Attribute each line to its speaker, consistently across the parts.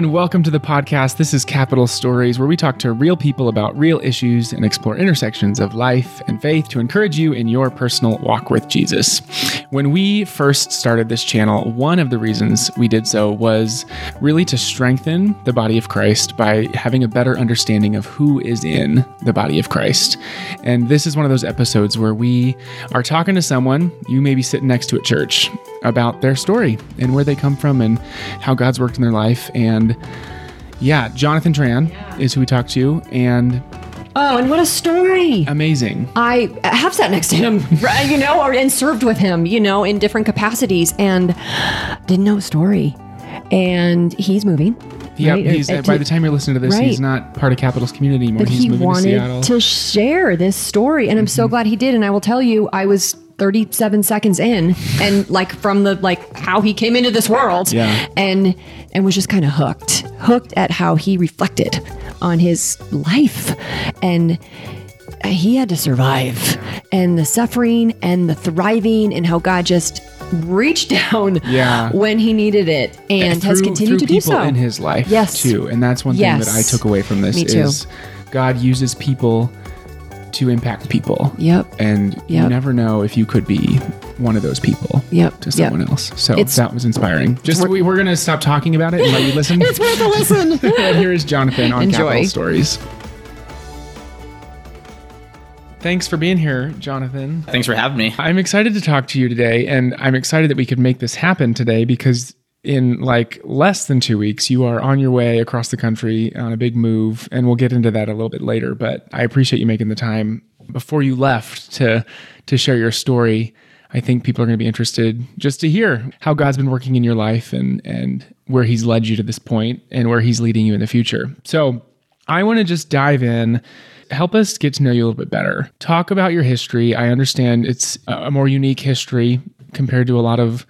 Speaker 1: and welcome to the podcast. This is Capital Stories, where we talk to real people about real issues and explore intersections of life and faith to encourage you in your personal walk with Jesus. When we first started this channel, one of the reasons we did so was really to strengthen the body of Christ by having a better understanding of who is in the body of Christ. And this is one of those episodes where we are talking to someone you may be sitting next to at church about their story and where they come from and how God's worked in their life. And yeah, Jonathan Tran yeah. is who we talked to. And
Speaker 2: Oh, and what a story!
Speaker 1: Amazing.
Speaker 2: I have sat next to him, you know, or and served with him, you know, in different capacities, and didn't know a story. And he's moving.
Speaker 1: Yeah, right? he's, uh, by the time you're listening to this, right. he's not part of Capital's community anymore.
Speaker 2: But
Speaker 1: he's
Speaker 2: he wanted
Speaker 1: to,
Speaker 2: to, share this story, and I'm mm-hmm. so glad he did. And I will tell you, I was 37 seconds in and like from the like how he came into this world
Speaker 1: yeah.
Speaker 2: and and was just kind of hooked hooked at how he reflected on his life. And uh, he had to survive. And the suffering and the thriving and how God just reached down
Speaker 1: yeah.
Speaker 2: when he needed it and, and through, has continued to do so.
Speaker 1: in his life
Speaker 2: yes.
Speaker 1: too. And that's one thing that I took away from this is God uses people to impact people.
Speaker 2: Yep.
Speaker 1: And yep. you never know if you could be one of those people
Speaker 2: yep.
Speaker 1: to someone
Speaker 2: yep.
Speaker 1: else. So it's, that was inspiring. Just we, are going to stop talking about it and let you listen.
Speaker 2: it's worth a listen.
Speaker 1: and here is Jonathan on Enjoy. Capital Stories. Thanks for being here, Jonathan.
Speaker 3: Thanks for having me.
Speaker 1: I'm excited to talk to you today, and I'm excited that we could make this happen today because in like less than two weeks, you are on your way across the country on a big move, and we'll get into that a little bit later. But I appreciate you making the time before you left to to share your story. I think people are going to be interested just to hear how God's been working in your life and and where He's led you to this point and where He's leading you in the future. So I want to just dive in. Help us get to know you a little bit better. Talk about your history. I understand it's a more unique history compared to a lot of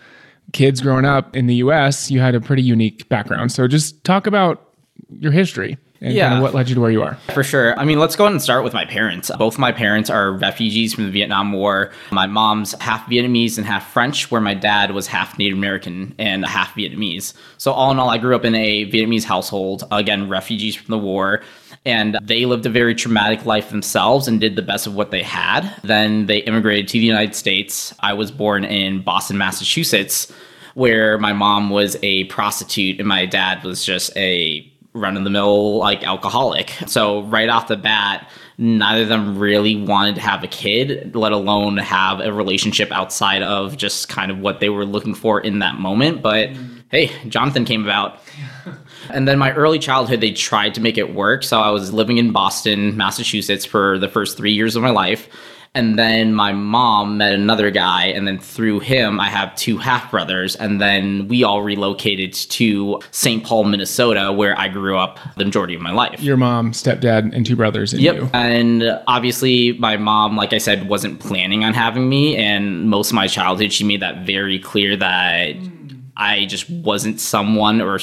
Speaker 1: kids growing up in the US, you had a pretty unique background. So just talk about your history and yeah. kind of what led you to where you are.
Speaker 3: For sure. I mean, let's go ahead and start with my parents. Both my parents are refugees from the Vietnam War. My mom's half Vietnamese and half French, where my dad was half Native American and half Vietnamese. So, all in all, I grew up in a Vietnamese household, again, refugees from the war. And they lived a very traumatic life themselves and did the best of what they had. Then they immigrated to the United States. I was born in Boston, Massachusetts, where my mom was a prostitute and my dad was just a run of the mill like alcoholic. So right off the bat, neither of them really wanted to have a kid, let alone have a relationship outside of just kind of what they were looking for in that moment. But hey, Jonathan came about. and then my early childhood, they tried to make it work. So I was living in Boston, Massachusetts for the first three years of my life. And then my mom met another guy, and then through him, I have two half brothers. And then we all relocated to St. Paul, Minnesota, where I grew up the majority of my life.
Speaker 1: Your mom, stepdad, and two brothers. yep. You.
Speaker 3: And obviously, my mom, like I said, wasn't planning on having me. And most of my childhood, she made that very clear that I just wasn't someone or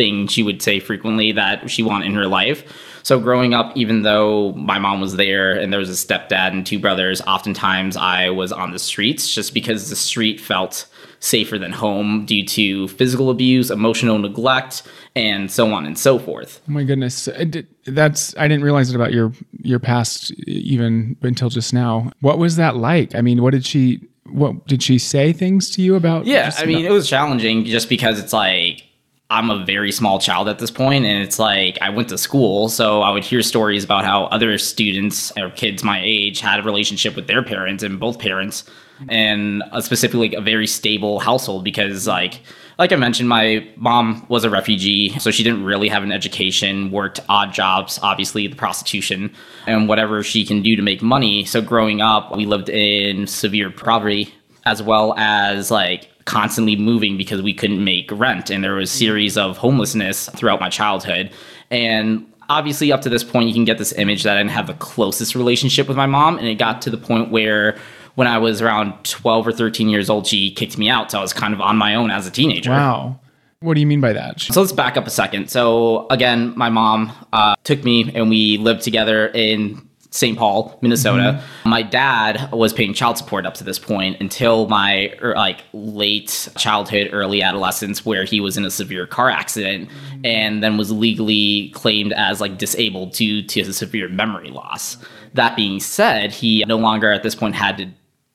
Speaker 3: something she would say frequently that she wanted in her life. So growing up, even though my mom was there and there was a stepdad and two brothers, oftentimes I was on the streets just because the street felt safer than home due to physical abuse, emotional neglect, and so on and so forth.
Speaker 1: Oh my goodness, uh, that's I didn't realize it about your your past even until just now. What was that like? I mean, what did she? What did she say things to you about?
Speaker 3: Yeah, I mean, about- it was challenging just because it's like I'm a very small child at this point, and it's like I went to school, so I would hear stories about how other students or kids my age had a relationship with their parents and both parents, and uh, specifically a very stable household because, like, like I mentioned, my mom was a refugee, so she didn't really have an education, worked odd jobs, obviously the prostitution, and whatever she can do to make money. So growing up, we lived in severe poverty as well as like constantly moving because we couldn't make rent and there was a series of homelessness throughout my childhood and obviously up to this point you can get this image that i didn't have the closest relationship with my mom and it got to the point where when i was around 12 or 13 years old she kicked me out so i was kind of on my own as a teenager
Speaker 1: wow what do you mean by that?
Speaker 3: So let's back up a second. So again, my mom uh, took me and we lived together in St. Paul, Minnesota. My dad was paying child support up to this point until my er, like late childhood, early adolescence, where he was in a severe car accident and then was legally claimed as like disabled due to a severe memory loss. That being said, he no longer at this point had to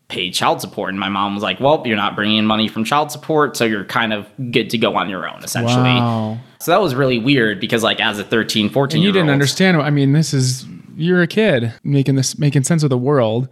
Speaker 3: pay child support. And my mom was like, well, you're not bringing in money from child support, so you're kind of good to go on your own, essentially.
Speaker 1: Wow.
Speaker 3: So that was really weird because, like, as a 13, 14
Speaker 1: And you didn't
Speaker 3: old,
Speaker 1: understand. I mean, this is you're a kid making this making sense of the world,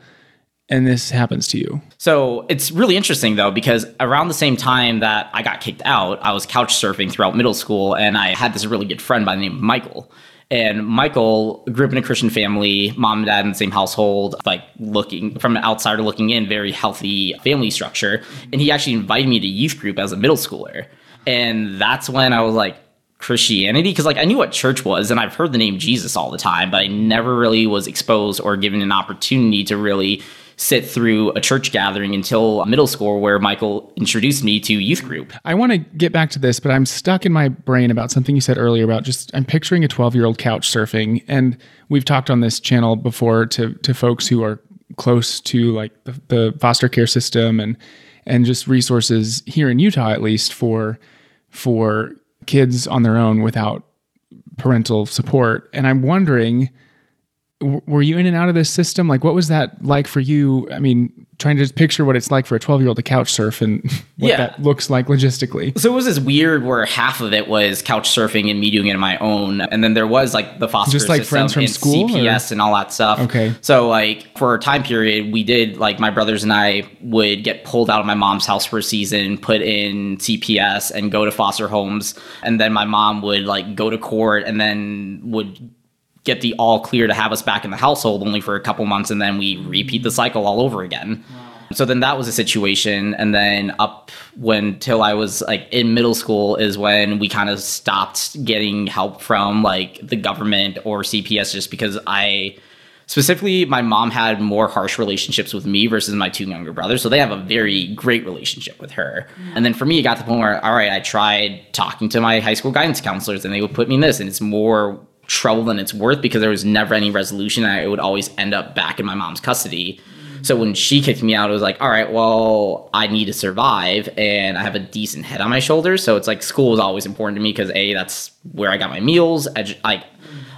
Speaker 1: and this happens to you.
Speaker 3: So it's really interesting though, because around the same time that I got kicked out, I was couch surfing throughout middle school, and I had this really good friend by the name of Michael. And Michael grew up in a Christian family, mom and dad in the same household, like looking from an outsider looking in, very healthy family structure. And he actually invited me to youth group as a middle schooler. And that's when I was like, Christianity because like I knew what church was and I've heard the name Jesus all the time, but I never really was exposed or given an opportunity to really sit through a church gathering until middle school where Michael introduced me to youth group.
Speaker 1: I want to get back to this, but I'm stuck in my brain about something you said earlier about just I'm picturing a 12 year old couch surfing, and we've talked on this channel before to to folks who are close to like the, the foster care system and and just resources here in Utah at least for for kids on their own without parental support. And I'm wondering, were you in and out of this system? Like, what was that like for you? I mean, trying to just picture what it's like for a 12 year old to couch surf and what
Speaker 3: Yeah.
Speaker 1: that looks like logistically.
Speaker 3: So it was this weird where half of it was couch surfing and me doing it on my own, and then there was like the foster
Speaker 1: Just like
Speaker 3: system
Speaker 1: friends from
Speaker 3: and
Speaker 1: school, or-
Speaker 3: CPS and all that stuff.
Speaker 1: Okay.
Speaker 3: So like for a time period, we did like my brothers and I would get pulled out of my mom's house for a season, put in CPS, and go to foster homes, and then my mom would like go to court, and then would get the all clear to have us back in the household only for a couple months and then we repeat the cycle all over again. So then that was a situation and then up when till I was like in middle school is when we kind of stopped getting help from like the government or CPS just because I specifically my mom had more harsh relationships with me versus my two younger brothers so they have a very great relationship with her. And then for me it got to the point where all right i tried talking to my high school guidance counselors and they would put me in this and it's more trouble than it's worth because there was never any resolution i would always end up back in my mom's custody so when she kicked me out, it was like, all right, well, I need to survive and I have a decent head on my shoulders. So it's like school was always important to me because A, that's where I got my meals. Edu- like,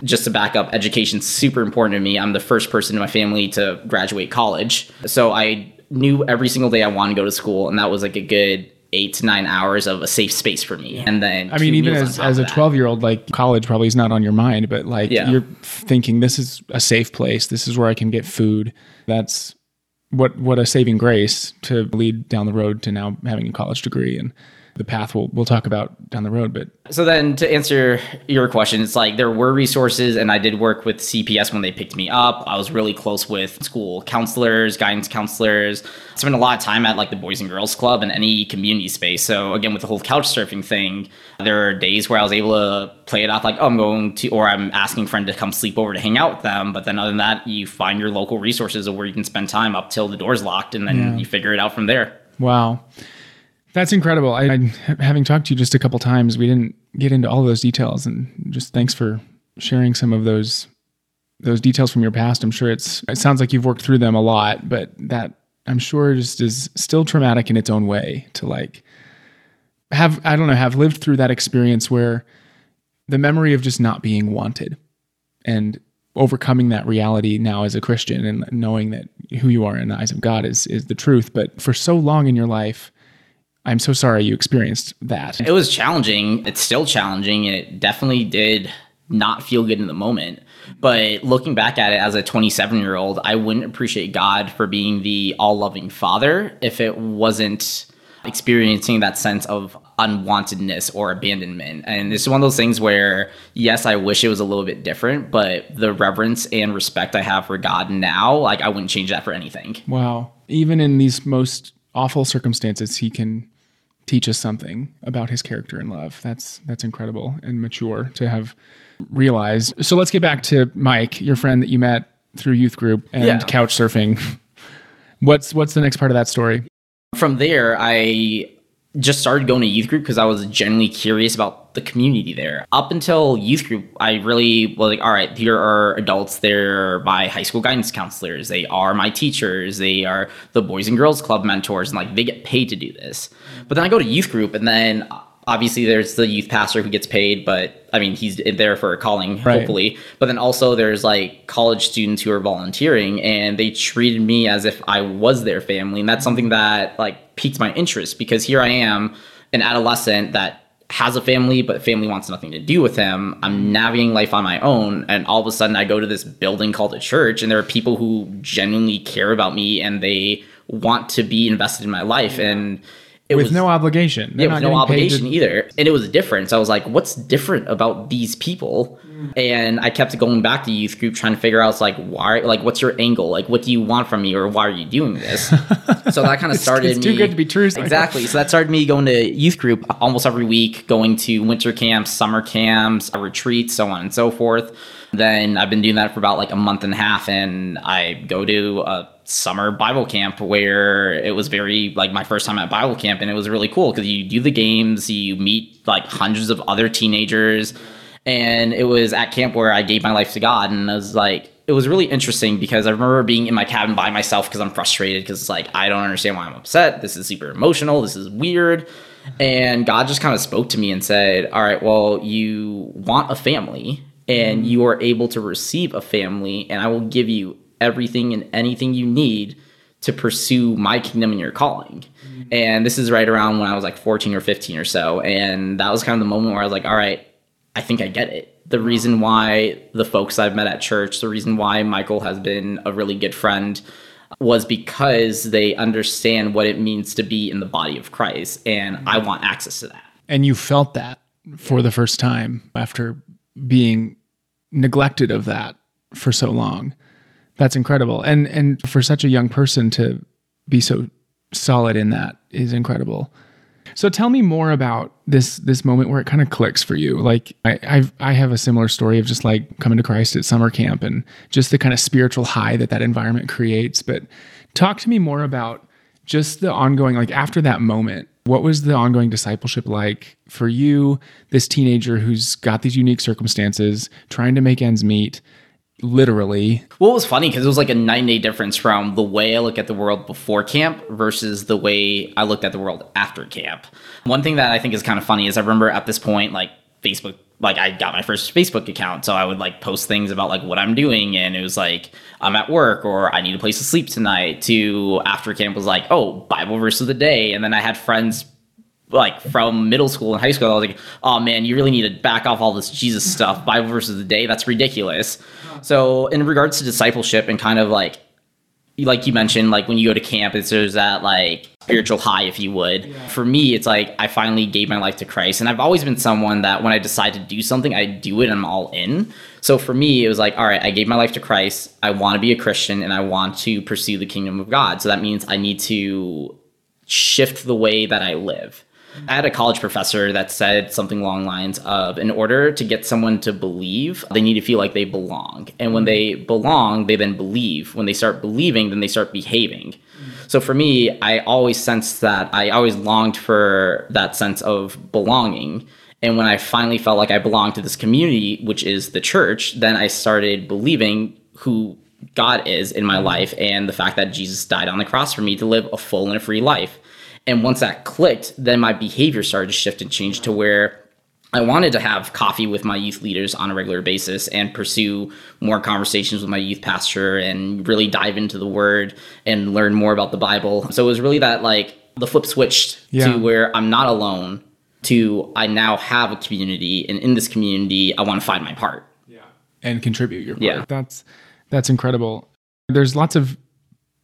Speaker 3: just to back up, education's super important to me. I'm the first person in my family to graduate college. So I knew every single day I wanted to go to school, and that was like a good eight to nine hours of a safe space for me. And then
Speaker 1: I mean, even as, as a 12 year old, like college probably is not on your mind, but like
Speaker 3: Yeah.
Speaker 1: you're thinking this is a safe place. This is where I can get food. That's what, what a saving grace to lead down the road to now having a college degree and the path we'll, we'll talk about down the road. But
Speaker 3: So then to answer your question, it's like there were resources and I did work with CPS when they picked me up. I was really close with school counselors, guidance counselors. I spent a lot of time at like the Boys and Girls Club and any community space. So again, with the whole couch surfing thing, there are days where I was able to play it off like, oh, I'm going to, or I'm asking a friend to come sleep over to hang out with them. But then other than that, you find your local resources of where you can spend time up till the door's locked and then you figure it out from there.
Speaker 1: wow, that's incredible. I, I, having talked to you just a couple times, we didn't get into all those details and just thanks for sharing some of those those details from your past. I'm sure it's it sounds like you've worked through them a lot, but that I'm sure just is still traumatic in its own way to like have I don't know, have lived through that experience where the memory of just not being wanted and overcoming that reality now as a Christian and knowing that who you are in the eyes of God is is the truth. But for so long in your life, I'm so sorry you experienced that.
Speaker 3: It was challenging. It's still challenging. and It definitely did not feel good in the moment. But looking back at it as a 27 year old, I wouldn't appreciate God for being the all loving father if it wasn't experiencing that sense of unwantedness or abandonment. And it's one of those things where, yes, I wish it was a little bit different, but the reverence and respect I have for God now, like I wouldn't change that for anything.
Speaker 1: Wow. Even in these most awful circumstances, he can teach us something about his character and love. That's that's incredible and mature to have realized. So let's get back to Mike, your friend that you met through youth group and
Speaker 3: Yeah.
Speaker 1: couch surfing. What's what's the next part of that story?
Speaker 3: from there, I just started going to youth group because I was genuinely curious about the community there. Up until youth group, I really was like, all right, here are adults. They're my high school guidance counselors. They are my teachers. They are the Boys and Girls Club mentors. And like, they get paid to do this. But then I go to youth group, and then uh, obviously there's the youth pastor who gets paid, but I mean, he's there for a calling, right. hopefully. But then also there's like college students who are volunteering, and they treated me as if I was their family. And that's something that like piqued my interest because here I am, an adolescent that has a family, but family wants nothing to do with him. I'm navigating life on my own, and all of a sudden I go to this building called a church, and there are people who genuinely care about me and they want to be invested in my life. And
Speaker 1: it with was, no obligation.
Speaker 3: They're yeah, with no obligation to... either. And it was different. So I was like, what's different about these people? And I kept going back to youth group trying to figure out like why like what's your angle? Like what do you want from me or why are you doing this? so that kind of started
Speaker 1: it's,
Speaker 3: it's
Speaker 1: me, too good to be true.
Speaker 3: Exactly. So that started me going to youth group almost every week, going to winter camps, summer camps, retreats, so on and so forth. Then I've been doing that for about like a month and a half and I go to a summer Bible camp where it was very like my first time at Bible camp and it was really cool because you do the games, you meet like hundreds of other teenagers, and it was at camp where I gave my life to God and I was like it was really interesting because I remember being in my cabin by myself because I'm frustrated because it's like I don't understand why I'm upset. This is super emotional. This is weird. And God just kind of spoke to me and said, "All right, well, you want a family and mm-hmm. you are able to receive a family and I will give you everything and anything you need to pursue my kingdom and your calling. Mm-hmm. And this is right around when I was like 14 or 15 or so. And that was kind of the moment where I was like, all right, I think I get it. The reason why the folks I've met at church, the reason why Michael has been a really good friend was because they understand what it means to be in the body of Christ. And I want access to that.
Speaker 1: And you felt that for the first time after being neglected of that for so long. That's incredible. And and for such a young person to be so solid in that is incredible. So tell me more about this this moment where it kind of clicks for you. Like I I've, I have a similar story of just like coming to Christ at summer camp and just the kind of spiritual high that that environment creates. But talk to me more about just the ongoing like after that moment. What was the ongoing discipleship like for you, this teenager who's got these unique circumstances, trying to make ends meet? Literally.
Speaker 3: Well, it was funny because it was like a nine day difference from the way I look at the world before camp versus the way I looked at the world after camp. One thing that I think is kind of funny is I remember at this point, like Facebook, like I got my first Facebook account. So I would like post things about like what I'm doing. And it was like, I'm at work or I need a place to sleep tonight to after camp was like, oh, Bible verse of the day. And then I had friends like from middle school and high school, I was like, oh man, you really need to back off all this Jesus stuff. Bible verses of the day, that's ridiculous. So in regards to discipleship and kind of like like you mentioned, like when you go to camp, it's there's that like spiritual high, if you would. Yeah. For me, it's like I finally gave my life to Christ, and I've always been someone that when I decide to do something, I do it. and I'm all in. So for me, it was like, all right, I gave my life to Christ. I want to be a Christian, and I want to pursue the kingdom of God. So that means I need to shift the way that I live. I had a college professor that said something along lines of in order to get someone to believe, they need to feel like they belong. And when mm. they belong, they then believe. When they start believing, then they start behaving. Mm. So for me, I always sensed that I always longed for that sense of belonging. And when I finally felt like I belonged to this community, which is the church, then I started believing who God is in my mm. life and the fact that Jesus died on the cross for me to live a full and a free life. And once that clicked, then my behavior started to shift and change to where I wanted to have coffee with my youth leaders on a regular basis and pursue more conversations with my youth pastor and really dive into the word and learn more about the Bible. So it was really that like the flip switched yeah. to where I'm not alone to I now have a community and in this community I want to find my part.
Speaker 1: Yeah. And contribute your part. Yeah. That's that's incredible. There's lots of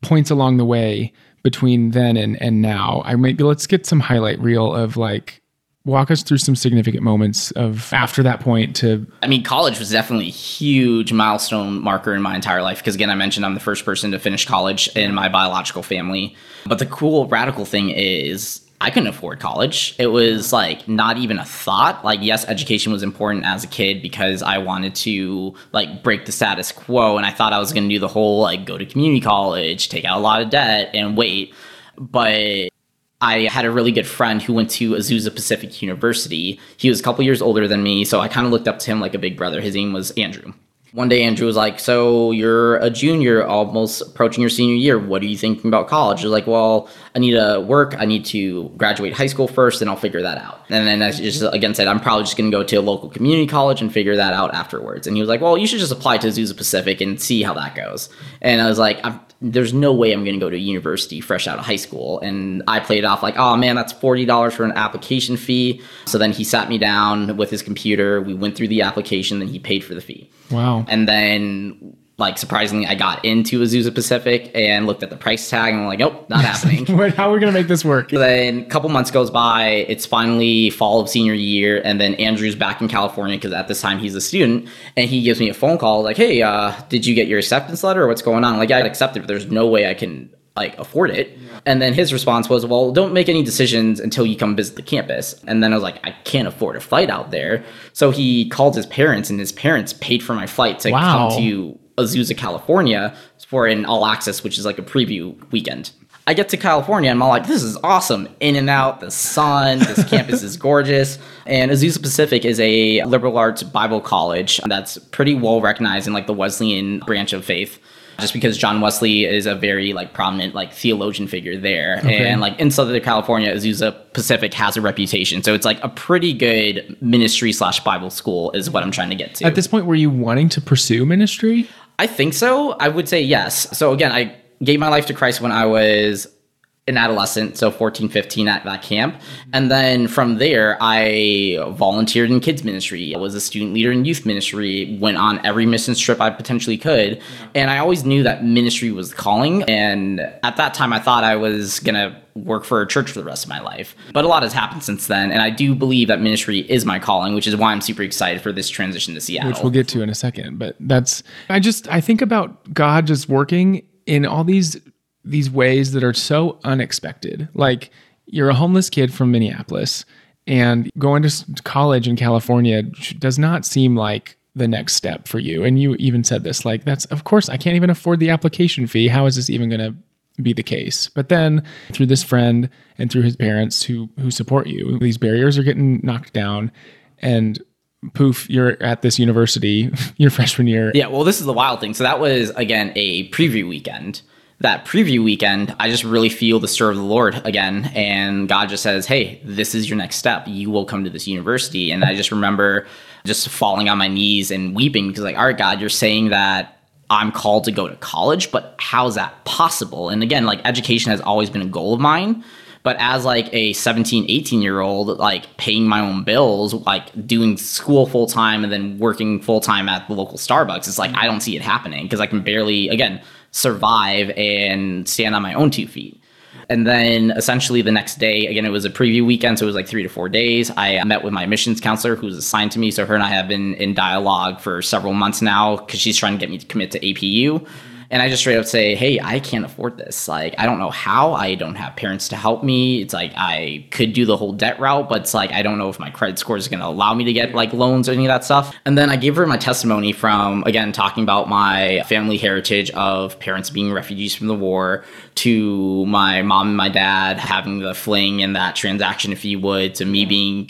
Speaker 1: points along the way between then and and now. I maybe let's get some highlight reel of like walk us through some significant moments of after that point to
Speaker 3: I mean college was definitely a huge milestone marker in my entire life because again I mentioned I'm the first person to finish college in my biological family. But the cool radical thing is I couldn't afford college. It was like not even a thought. Like, yes, education was important as a kid because I wanted to like break the status quo. And I thought I was going to do the whole like go to community college, take out a lot of debt and wait. But I had a really good friend who went to Azusa Pacific University. He was a couple years older than me, so I kind of looked up to him like a big brother. His name was Andrew. One day, Andrew was like, So you're a junior, almost approaching your senior year. What are you thinking about college? I was like, Well, I need to work. I need to graduate high school first, and I'll figure that out. And then I just again said, I'm probably just going to go to a local community college and figure that out afterwards. And he was like, Well, you should just apply to Azusa Pacific and see how that goes. And I was like, there's no way I'm going to go to a university fresh out of high school. And I played it off like, oh man, that's $40 for an application fee. So then he sat me down with his computer. We went through the application, then he paid for the fee.
Speaker 1: Wow.
Speaker 3: And then, like, surprisingly, I got into Azusa Pacific and looked at the price tag and I'm like, nope, not happening.
Speaker 1: Wait, how are we going to make this work?
Speaker 3: then a couple months goes by. It's finally fall of senior year, and then Andrew's back in California because at this time he's a student, and he gives me a phone call like, "Hey, uh, did you get your acceptance letter or what's going on?" I'm like, yeah, I accepted, but there's no way I can like afford it. And then his response was, "Well, don't make any decisions until you come visit the campus." And then I was like, "I can't afford a flight out there." So he called his parents, and his parents paid for my flight to
Speaker 1: Wow.
Speaker 3: come to Azusa, California for an all access, which is like a preview weekend. I get to California and I'm all like, this is awesome. In and out, the sun, this campus is gorgeous. And Azusa Pacific is a liberal arts Bible college that's pretty well recognized in like the Wesleyan branch of faith. Just because John Wesley is a very like prominent like theologian figure there, and like in Southern California, Azusa Pacific has a reputation, so it's like a pretty good ministry slash Bible school is what I'm trying to get to.
Speaker 1: At this point, were you wanting to pursue ministry?
Speaker 3: I think so. I would say yes. So again, I gave my life to Christ when I was an adolescent, so 14, 15 at that camp. And then from there, I volunteered in kids ministry. I was a student leader in youth ministry, went on every mission trip I potentially could. And I always knew that ministry was calling. And at that time, I thought I was going to work for a church for the rest of my life. But a lot has happened since then. And I do believe that ministry is my calling, which is why I'm super excited for this transition to Seattle.
Speaker 1: which we'll get to in a second. But that's I just I think about God just working in all these these ways that are so unexpected. Like you're a homeless kid from Minneapolis and going to college in California does not seem like the next step for you. And you even said this like that's of course I can't even afford the application fee. How is this even going to be the case. But then through this friend and through his parents who who support you, these barriers are getting knocked down and poof, you're at this university your freshman year.
Speaker 3: Yeah, well, this is the wild thing. So that was again a preview weekend. That preview weekend, I just really feel the stir of the Lord again, and God just says, "Hey, this is your next step. You will come to this university." And I just remember just falling on my knees and weeping because, like, all right, God, you're saying that I'm called to go to college, but how is that possible? And again, like, education has always been a goal of mine. But as like a 17, 18 year old, like paying my own bills, like doing school full time and then working full time at the local Starbucks, it's like I don't see it happening because I can barely, again, survive and stand on my own two feet. And then essentially the next day, again, it was a preview weekend, so it was like three to four days. I met with my admissions counselor who's assigned to me. So her and I have been in dialogue for several months now because she's trying to get me to commit to APU. And I just straight up say, hey, I can't afford this. Like, I don't know how. I don't have parents to help me. It's like I could do the whole debt route, but it's like I don't know if my credit score is going to allow me to get like loans or any of that stuff. And then I gave her my testimony from, again, talking about my family heritage of parents being refugees from the war to my mom and my dad having the fling and that transaction, if you would, to me being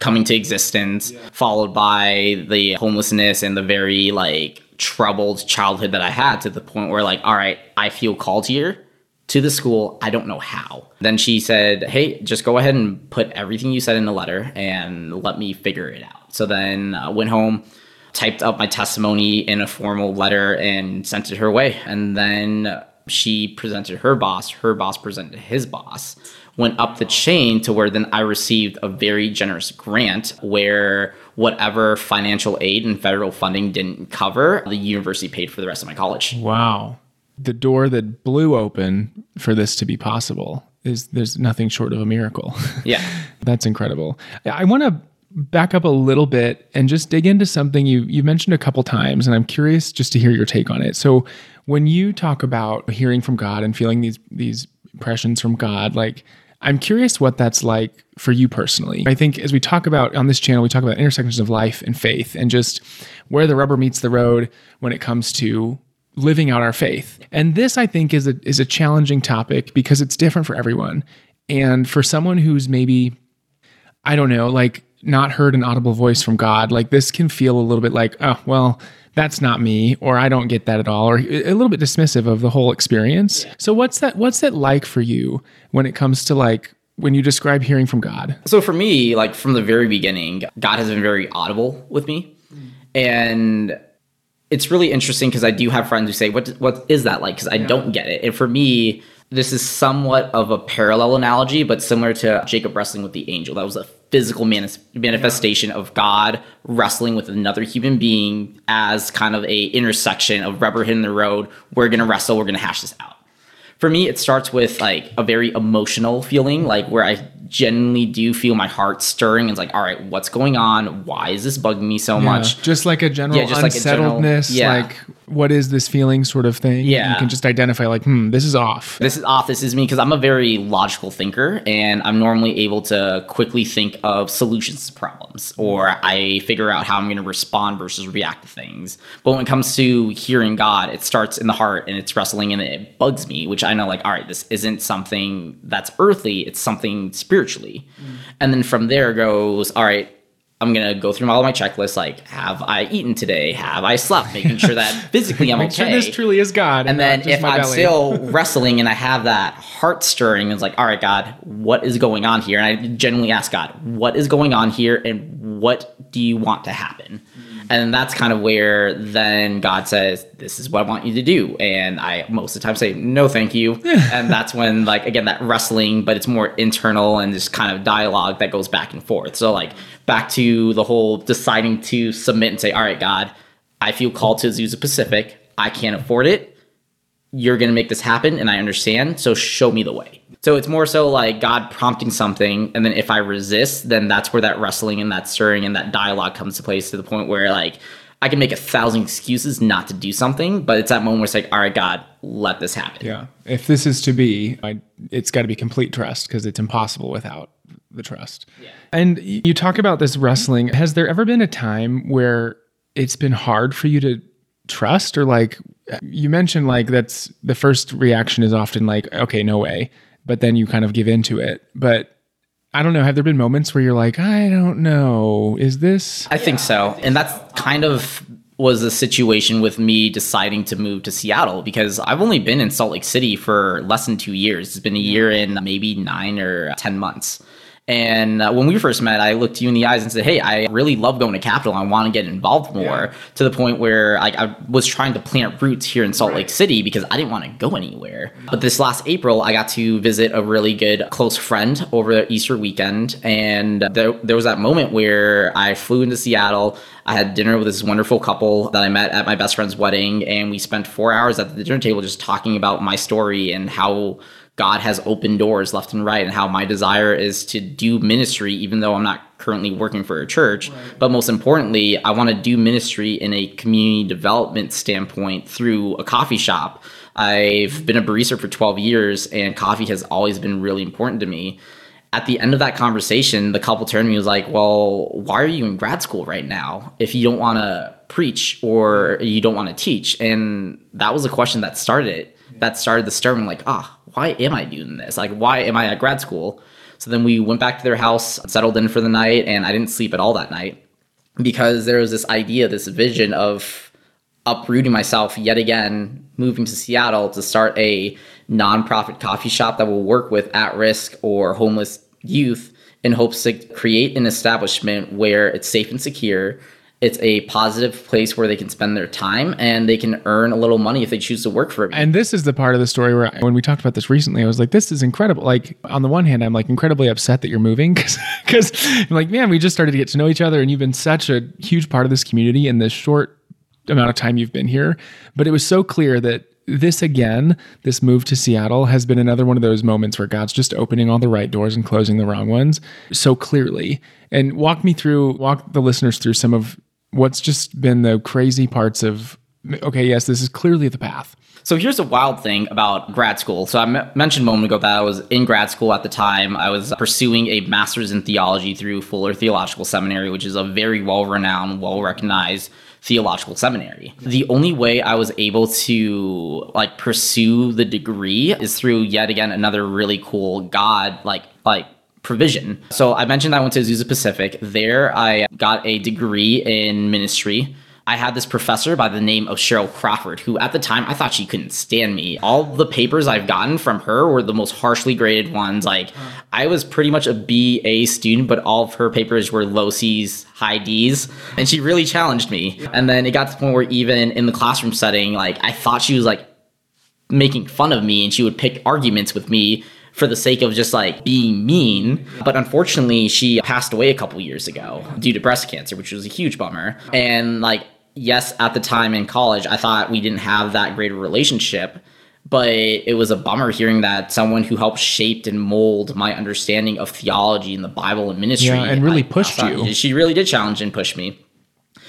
Speaker 3: coming to existence, followed by the homelessness and the very like troubled childhood that I had to the point where like, all right, I feel called here to the school. I don't know how. Then she said, Hey, just go ahead and put everything you said in a letter and let me figure it out. So then I went home, typed up my testimony in a formal letter and sent it her way. And then she presented her boss, her boss presented his boss, went up the chain to where then I received a very generous grant where whatever financial aid and federal funding didn't cover, the university paid for the rest of my college.
Speaker 1: Wow. The door that blew open for this to be possible is there's nothing short of a miracle.
Speaker 3: Yeah.
Speaker 1: That's incredible. I want to back up a little bit and just dig into something you you mentioned a couple times and I'm curious just to hear your take on it. So when you talk about hearing from God and feeling these these impressions from God, like I'm curious what that's like for you personally. I think as we talk about on this channel, we talk about intersections of life and faith and just where the rubber meets the road when it comes to living out our faith. And this I think is a is a challenging topic because it's different for everyone. And for someone who's maybe, I don't know, like not heard an audible voice from God, like this can feel a little bit like, oh, well, that's not me, or I don't get that at all, or a little bit dismissive of the whole experience. So what's that what's that like for you when it comes to like when you describe hearing from God?
Speaker 3: So for me, like from the very beginning, God has been very audible with me. Hmm. And it's really interesting because I do have friends who say, "What what is that like?" Because I don't get it. And for me, this is somewhat of a parallel analogy, but similar to Jacob wrestling with the angel. That was a physical manis- manifestation of God wrestling with another human being as kind of a intersection of rubber hitting the road. We're gonna wrestle. We're gonna hash this out. For me, it starts with like a very emotional feeling, like where I genuinely do feel my heart stirring. It's like, all right, what's going on? Why is this bugging me so much?
Speaker 1: Just like a general
Speaker 3: Yeah, just like a general-
Speaker 1: unsettledness,
Speaker 3: yeah.
Speaker 1: like what is this feeling sort of thing.
Speaker 3: Yeah.
Speaker 1: You can just identify like, hmm, this is off.
Speaker 3: This is off. This is me because I'm a very logical thinker and I'm normally able to quickly think of solutions to problems or I figure out how I'm going to respond versus react to things. But when it comes to hearing God, it starts in the heart and it's wrestling and it bugs me, which I know, like, all right, this isn't something that's earthly, it's something spiritually. And then from there goes, all right, I'm gonna go through all my checklists. Like, have I eaten today? Have I slept? Making sure that physically I'm okay.
Speaker 1: this truly is God.
Speaker 3: And
Speaker 1: not
Speaker 3: then if I'm
Speaker 1: belly.
Speaker 3: still wrestling and I have that heart stirring, it's like, all right, God, what is going on here? And I genuinely ask God, what is going on here and what do you want to happen? And that's kind of where then God says, This is what I want you to do. And I most of the time say, No, thank you. and that's when, like, again, that wrestling, but it's more internal and just kind of dialogue that goes back and forth. So, like, back to the whole deciding to submit and say, All right, God, I feel called to Azusa Pacific. I can't afford it you're going to make this happen and I understand. So show me the way. So it's more so like God prompting something. And then if I resist, then that's where that wrestling and that stirring and that dialogue comes to place to the point where like I can make a thousand excuses not to do something. But it's that moment where it's like, all right, God, let this happen.
Speaker 1: Yeah. If this is to be, I, it's got to be complete trust because it's impossible without the trust. Yeah. And you talk about this wrestling. Has there ever been a time where it's been hard for you to trust or like you mentioned like that's the first reaction is often like okay no way but then you kind of give into it but i don't know have there been moments where you're like i don't know is this
Speaker 3: I think so. And that's kind of was a situation with me deciding to move to Seattle because I've only been in Salt Lake City for less than two years. It's been a year and maybe nine or 10 months. And uh, when we first met, I looked you in the eyes and said, Hey, I really love going to Capital. I want to get involved more to the point where like, I was trying to plant roots here in Salt Lake City because I didn't want to go anywhere. But this last April, I got to visit a really good close friend over the Easter weekend. And there, there was that moment where I flew into Seattle. I had dinner with this wonderful couple that I met at my best friend's wedding. And we spent four hours at the dinner table just talking about my story and how God has opened doors left and right, and how my desire is to do ministry, even though I'm not currently working for a church. But most importantly, I want to do ministry in a community development standpoint through a coffee shop. I've been a barista for 12 years, and coffee has always been really important to me. At the end of that conversation, the couple turned to me and was like, Well, why are you in grad school right now if you don't want to preach or you don't want to teach? And that was a question that started it. That started the stirring, like, ah, why am I doing this? Like, why am I at grad school? So then we went back to their house, settled in for the night, and I didn't sleep at all that night because there was this idea, this vision of uprooting myself yet again, moving to Seattle to start a nonprofit coffee shop that will work with at risk or homeless youth in hopes to create an establishment where it's safe and secure. It's a positive place where they can spend their time and they can earn a little money if they choose to work for me.
Speaker 1: and this is the part of the story where I, when we talked about this recently i was like this is incredible. Like on the one hand i'm like incredibly upset that you're moving because i'm like man we just started to get to know each other and you've been such a huge part of this community in this short amount of time you've been here. But it was so clear that this again this move to seattle has been another one of those moments where god's just opening all the right doors and closing the wrong ones so clearly. And walk me through walk the listeners through some of what's just been the crazy parts of okay yes this is clearly the path
Speaker 3: So here's a wild thing about grad school. So I m- mentioned a moment ago that I was in grad school at the time. I was pursuing a master's in theology through Fuller Theological Seminary, which is a very well renowned, well recognized theological seminary. The only way I was able to like pursue the degree is through yet again another really cool God like like provision. So I mentioned I went to Azusa Pacific. There I got a degree in ministry. I had this professor by the name of Cheryl Crawford, who at the time I thought she couldn't stand me. All the papers I've gotten from her were the most harshly graded ones. Like I was pretty much a B A student, but all of her papers were low C's, high D's, and she really challenged me. And then it got to the point where even in the classroom setting, like I thought she was like making fun of me, and she would pick arguments with me for the sake of just like being mean. But unfortunately, she passed away a couple years ago due to breast cancer, which was a huge bummer. And like yes, at the time in college, I thought we didn't have that great a relationship. But it was a bummer hearing that someone who helped shape and mold my understanding of theology and the Bible and ministry
Speaker 1: Yeah, and really
Speaker 3: I-
Speaker 1: pushed
Speaker 3: I-
Speaker 1: you.
Speaker 3: She really did challenge and push me.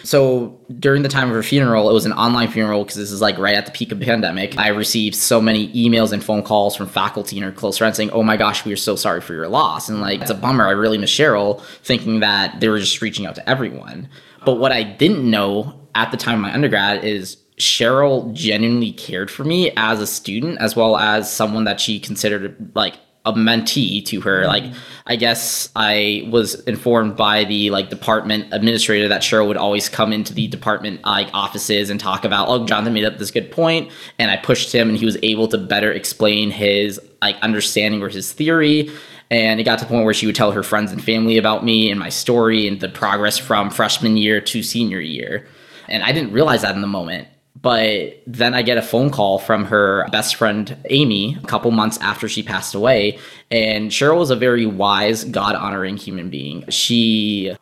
Speaker 3: So during the time of her funeral, it was an online funeral because this is like right at the peak of the pandemic. I received so many emails and phone calls from faculty and her close friends saying, "Oh my gosh, we are so sorry for your loss." And like, it's a bummer. I really miss Cheryl, thinking that they were just reaching out to everyone. But what I didn't know at the time of my undergrad is Cheryl genuinely cared for me as a student, as well as someone that she considered like a mentee to her. Mm-hmm. Like, I guess I was informed by the like department administrator that Cheryl would always come into the department like offices and talk about, oh, Jonathan made up this good point, and I pushed him, and he was able to better explain his like understanding or his theory. And it got to the point where she would tell her friends and family about me and my story and the progress from freshman year to senior year. And I didn't realize that in the moment. But then I get a phone call from her best friend, Amy, a couple months after she passed away. And Cheryl was a very wise, God honoring human being. She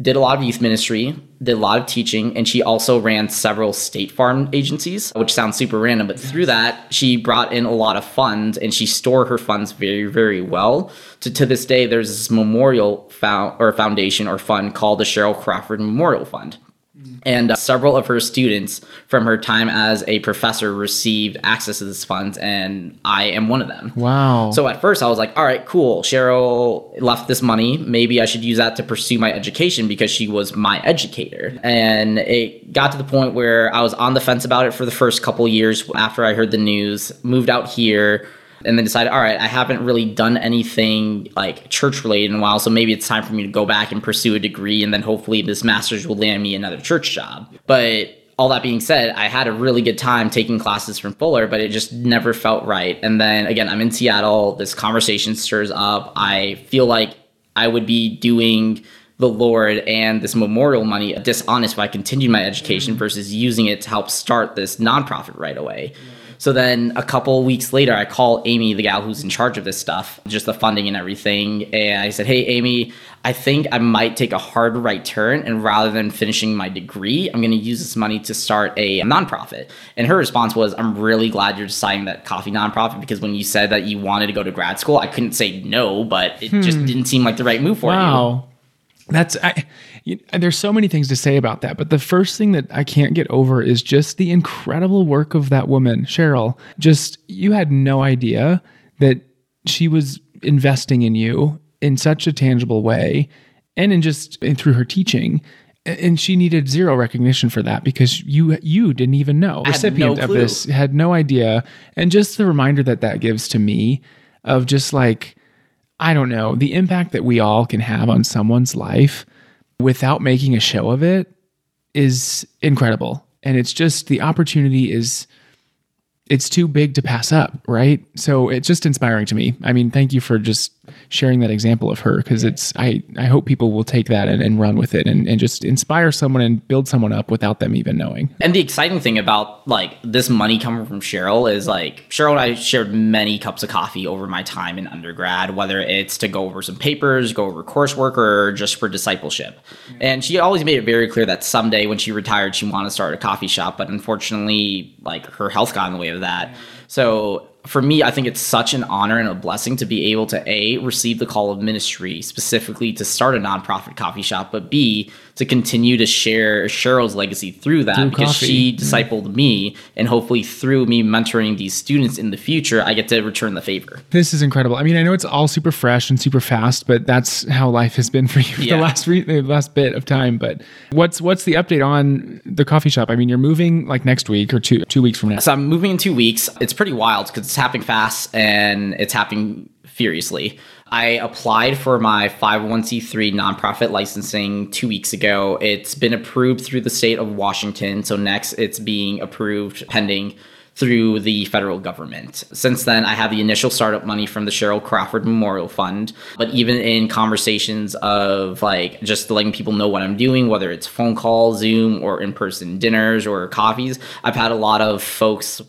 Speaker 3: did a lot of youth ministry, did a lot of teaching, and she also ran several state farm agencies, which sounds super random, but through that, she brought in a lot of funds and she stored her funds very, very well. To, to this day, there's this memorial found, or foundation or fund called the Cheryl Crawford Memorial Fund. And uh, several of her students from her time as a professor received access to this funds, and I am one of them.
Speaker 1: Wow.
Speaker 3: So at first I was like, all right, cool. Cheryl left this money. Maybe I should use that to pursue my education because she was my educator. And it got to the point where I was on the fence about it for the first couple years after I heard the news, moved out here. And then decided, all right, I haven't really done anything like church related in a while, so maybe it's time for me to go back and pursue a degree, and then hopefully this master's will land me another church job. But all that being said, I had a really good time taking classes from Fuller, but it just never felt right. And then again, I'm in Seattle. This conversation stirs up. I feel like I would be doing the Lord and this memorial money dishonest if I continued my education versus using it to help start this nonprofit right away. So then a couple weeks later, I call Amy, the gal who's in charge of this stuff, just the funding and everything. And I said, Hey, Amy, I think I might take a hard right turn. And rather than finishing my degree, I'm going to use this money to start a nonprofit. And her response was, I'm really glad you're deciding that coffee nonprofit because when you said that you wanted to go to grad school, I couldn't say no, but it just hmm. didn't seem like the right move for you.
Speaker 1: Wow. That's I you, there's so many things to say about that, but the first thing that I can't get over is just the incredible work of that woman, Cheryl. Just you had no idea that she was investing in you in such a tangible way and in just and through her teaching. And she needed zero recognition for that because you you didn't even know.
Speaker 3: Had
Speaker 1: recipient
Speaker 3: no
Speaker 1: of this had no idea. And just the reminder that that gives to me of just like I don't know, the impact that we all can have on someone's life without making a show of it is incredible. And it's just the opportunity is it's too big to pass up, right? So it's just inspiring to me. I mean, thank you for just sharing that example of her because it's I I hope people will take that and, and run with it and, and just inspire someone and build someone up without them even knowing.
Speaker 3: And the exciting thing about like this money coming from Cheryl is like Cheryl and I shared many cups of coffee over my time in undergrad, whether it's to go over some papers, go over coursework, or just for discipleship. And she always made it very clear that someday when she retired, she wanted to start a coffee shop. But unfortunately, like her health got in the way of that. So for me, I think it's such an honor and a blessing to be able to A, receive the call of ministry specifically to start a nonprofit coffee shop, but B, to continue to share Cheryl's legacy through that
Speaker 1: Through
Speaker 3: because
Speaker 1: coffee.
Speaker 3: she discipled me and hopefully through me mentoring these students in the future, I get to return the favor.
Speaker 1: This is incredible. I mean, I know it's all super fresh and super fast, but that's how life has been for you for
Speaker 3: Yeah.
Speaker 1: the last re- the last bit of time. But what's what's the update on the coffee shop? I mean, you're moving like next week or two two weeks from now.
Speaker 3: So I'm moving in two weeks. It's pretty wild because it's happening fast and it's happening furiously. I applied for my 501c3 nonprofit licensing two weeks ago. It's been approved through the state of Washington. So next it's being approved pending through the federal government. Since then, I have the initial startup money from the Cheryl Crawford Memorial Fund. But even in conversations of like just letting people know what I'm doing, whether it's phone call, Zoom, or in person dinners or coffees, I've had a lot of folks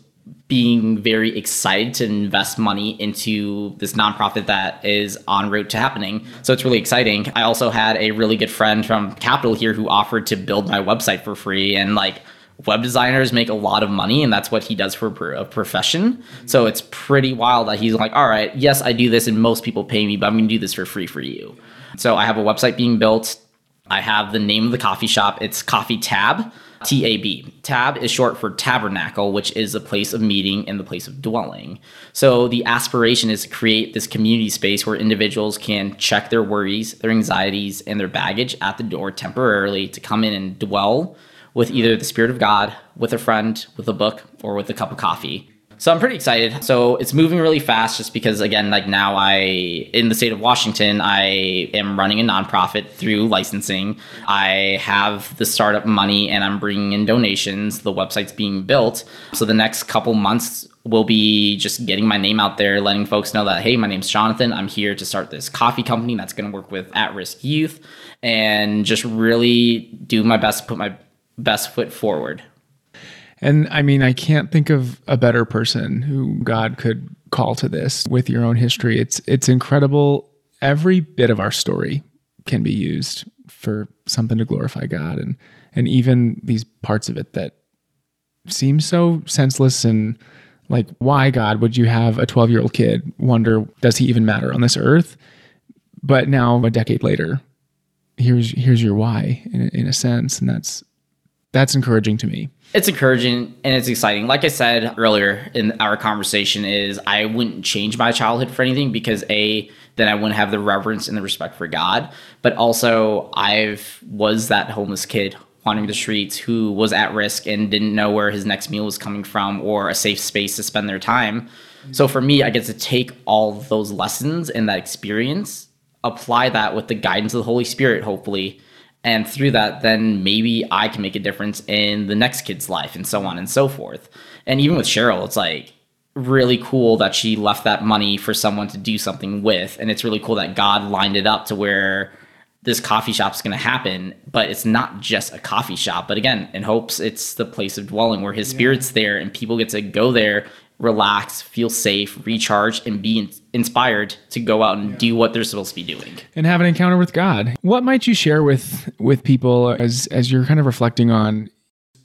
Speaker 3: being very excited to invest money into this nonprofit that is en route to happening. So it's really exciting. I also had a really good friend from Capital here who offered to build my website for free and like web designers make a lot of money and that's what he does for a profession. So it's pretty wild that he's like, "All right, yes, I do this and most people pay me, but I'm going to do this for free for you." So I have a website being built. I have the name of the coffee shop. It's Coffee Tab, T A B. Tab is short for tabernacle, which is a place of meeting and the place of dwelling. So the aspiration is to create this community space where individuals can check their worries, their anxieties, and their baggage at the door temporarily to come in and dwell with either the Spirit of God, with a friend, with a book, or with a cup of coffee. So I'm pretty excited. So it's moving really fast just because again, like now I in the state of Washington, I am running a nonprofit through licensing. I have the startup money and I'm bringing in donations. The website's being built. So the next couple months will be just getting my name out there, letting folks know that hey, my name's Jonathan. I'm here to start this coffee company that's going to work with at-risk youth and just really do my best to put my best foot forward.
Speaker 1: And I mean, I can't think of a better person who God could call to this with your own history. It's it's incredible. Every bit of our story can be used for something to glorify God and and even these parts of it that seem so senseless and like why God would you have a 12-year-old kid wonder does he even matter on this earth? But now a decade later, here's here's your why in, in a sense and that's that's encouraging to me.
Speaker 3: It's encouraging and it's exciting. Like i said earlier in our conversation is i wouldn't change my childhood for anything because a then i wouldn't have the reverence and the respect for god. But also i've was that homeless kid wandering the streets who was at risk and didn't know where his next meal was coming from or a safe space to spend their time. So for me i get to take all those lessons and that experience apply that with the guidance of the holy spirit hopefully and through that then maybe i can make a difference in the next kid's life and so on and so forth. And even with cheryl it's like really cool that she left that money for someone to do something with. And it's really cool that god lined it up to where this coffee shop's going to happen. But it's not just a coffee shop. But again in hopes it's the place of dwelling where his spirit's there and people get to go there relax feel safe recharge and be in- inspired to go out and do what they're supposed to be doing
Speaker 1: and have an encounter with God. What might you share with with people as as you're kind of reflecting on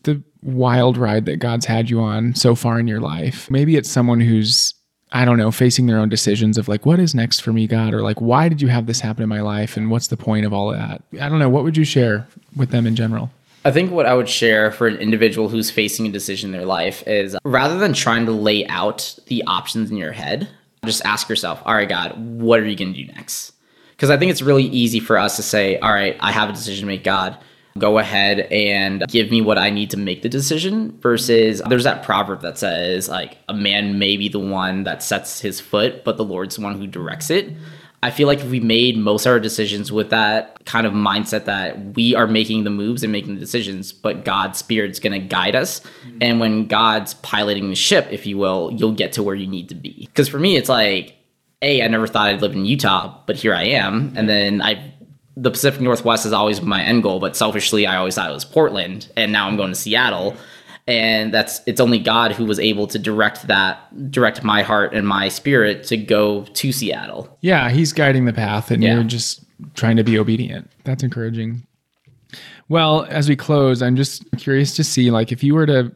Speaker 1: the wild ride that God's had you on so far in your life? Maybe it's someone who's I don't know, facing their own decisions of like what is next for me, God, or like why did you have this happen in my life and what's the point of all of that? I don't know, what would you share with them in general?
Speaker 3: I think what I would share for an individual who's facing a decision in their life is rather than trying to lay out the options in your head, just ask yourself, all right, God, what are you going to do next? Because I think it's really easy for us to say, all right, I have a decision to make, God. Go ahead and give me what I need to make the decision. Versus there's that proverb that says, like, a man may be the one that sets his foot, but the Lord's the one who directs it. I feel like if we made most of our decisions with that kind of mindset that we are making the moves and making the decisions, but God's spirit's going to guide us. Mm-hmm. And when God's piloting the ship, if you will, you'll get to where you need to be. Because for me, it's like, A, I never thought I'd live in Utah, but here I am. And then I, the Pacific Northwest is always my end goal, but selfishly, I always thought it was Portland. And now I'm going to Seattle and that's it's only God who was able to direct that direct my heart and my spirit to go to Seattle.
Speaker 1: Yeah, he's guiding the path and
Speaker 3: Yeah.
Speaker 1: you're just trying to be obedient. That's encouraging. Well, as we close, I'm just curious to see like if you were to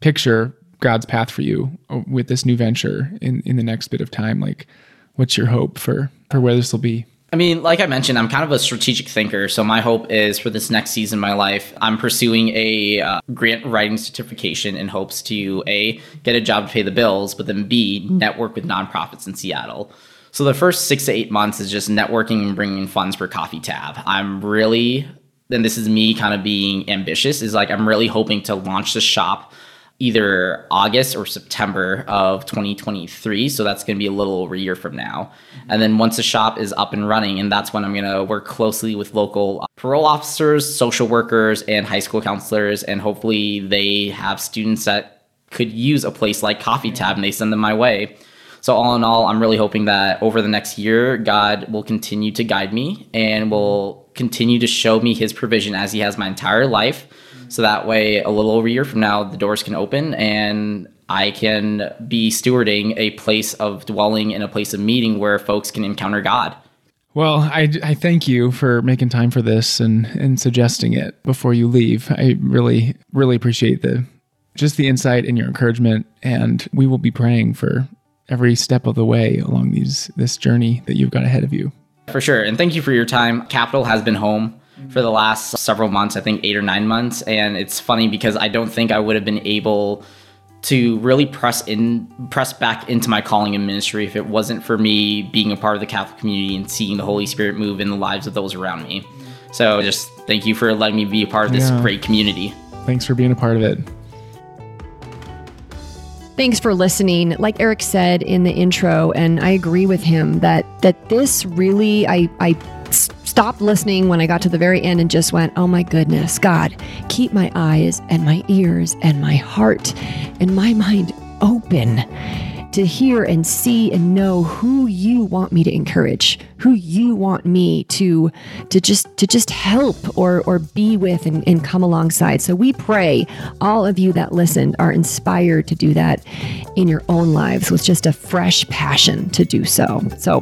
Speaker 1: picture God's path for you uh, with this new venture in in the next bit of time, like what's your hope for for where this will be?
Speaker 3: I mean, like I mentioned, I'm kind of a strategic thinker. So my hope is for this next season of my life, I'm pursuing a uh, grant writing certification in hopes to a get a job to pay the bills, but then b network with nonprofits in Seattle. So the first six to eight months is just networking and bringing funds for Coffee Tab. I'm really, and this is me kind of being ambitious, is like I'm really hoping to launch the shop either August or September of 2023. So that's going to be a little over a year from now. And then once the shop is up and running, and that's when I'm going to work closely with local parole officers, social workers, and high school counselors. And hopefully they have students that could use a place like Coffee Tab and they send them my way. So, all in all, I'm really hoping that over the next year, God will continue to guide me and will continue to show me his provision as he has my entire life so that way, a little over a year from now, the doors can open and I can be stewarding a place of dwelling and a place of meeting where folks can encounter God.
Speaker 1: Well, I, I thank you for making time for this and, and suggesting it before you leave. I really, really appreciate the just the insight and your encouragement. And we will be praying for every step of the way along these this journey that you've got ahead of you.
Speaker 3: For sure. And thank you for your time. Capital has been home for the last several months, I think eight or nine months. And it's funny because I don't think I would have been able to really press in press back into my calling in ministry if it wasn't for me being a part of the Capital community and seeing the Holy Spirit move in the lives of those around me. So just thank you for letting me be a part of this yeah. great community.
Speaker 1: Thanks for being a part of it.
Speaker 2: Thanks for listening. Like Eric said in the intro, and I agree with him that that this really I I stopped listening when I got to the very end and just went, Oh my goodness, God, keep my eyes and my ears and my heart and my mind open to hear and see and know who you want me to encourage, who you want me to to just to just help or or be with and, and come alongside. So we pray all of you that listen are inspired to do that in your own lives with just a fresh passion to do so. So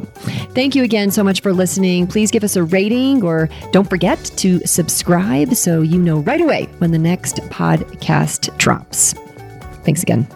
Speaker 2: thank you again so much for listening. Please give us a rating or don't forget to subscribe so you know right away when the next podcast drops. Thanks again.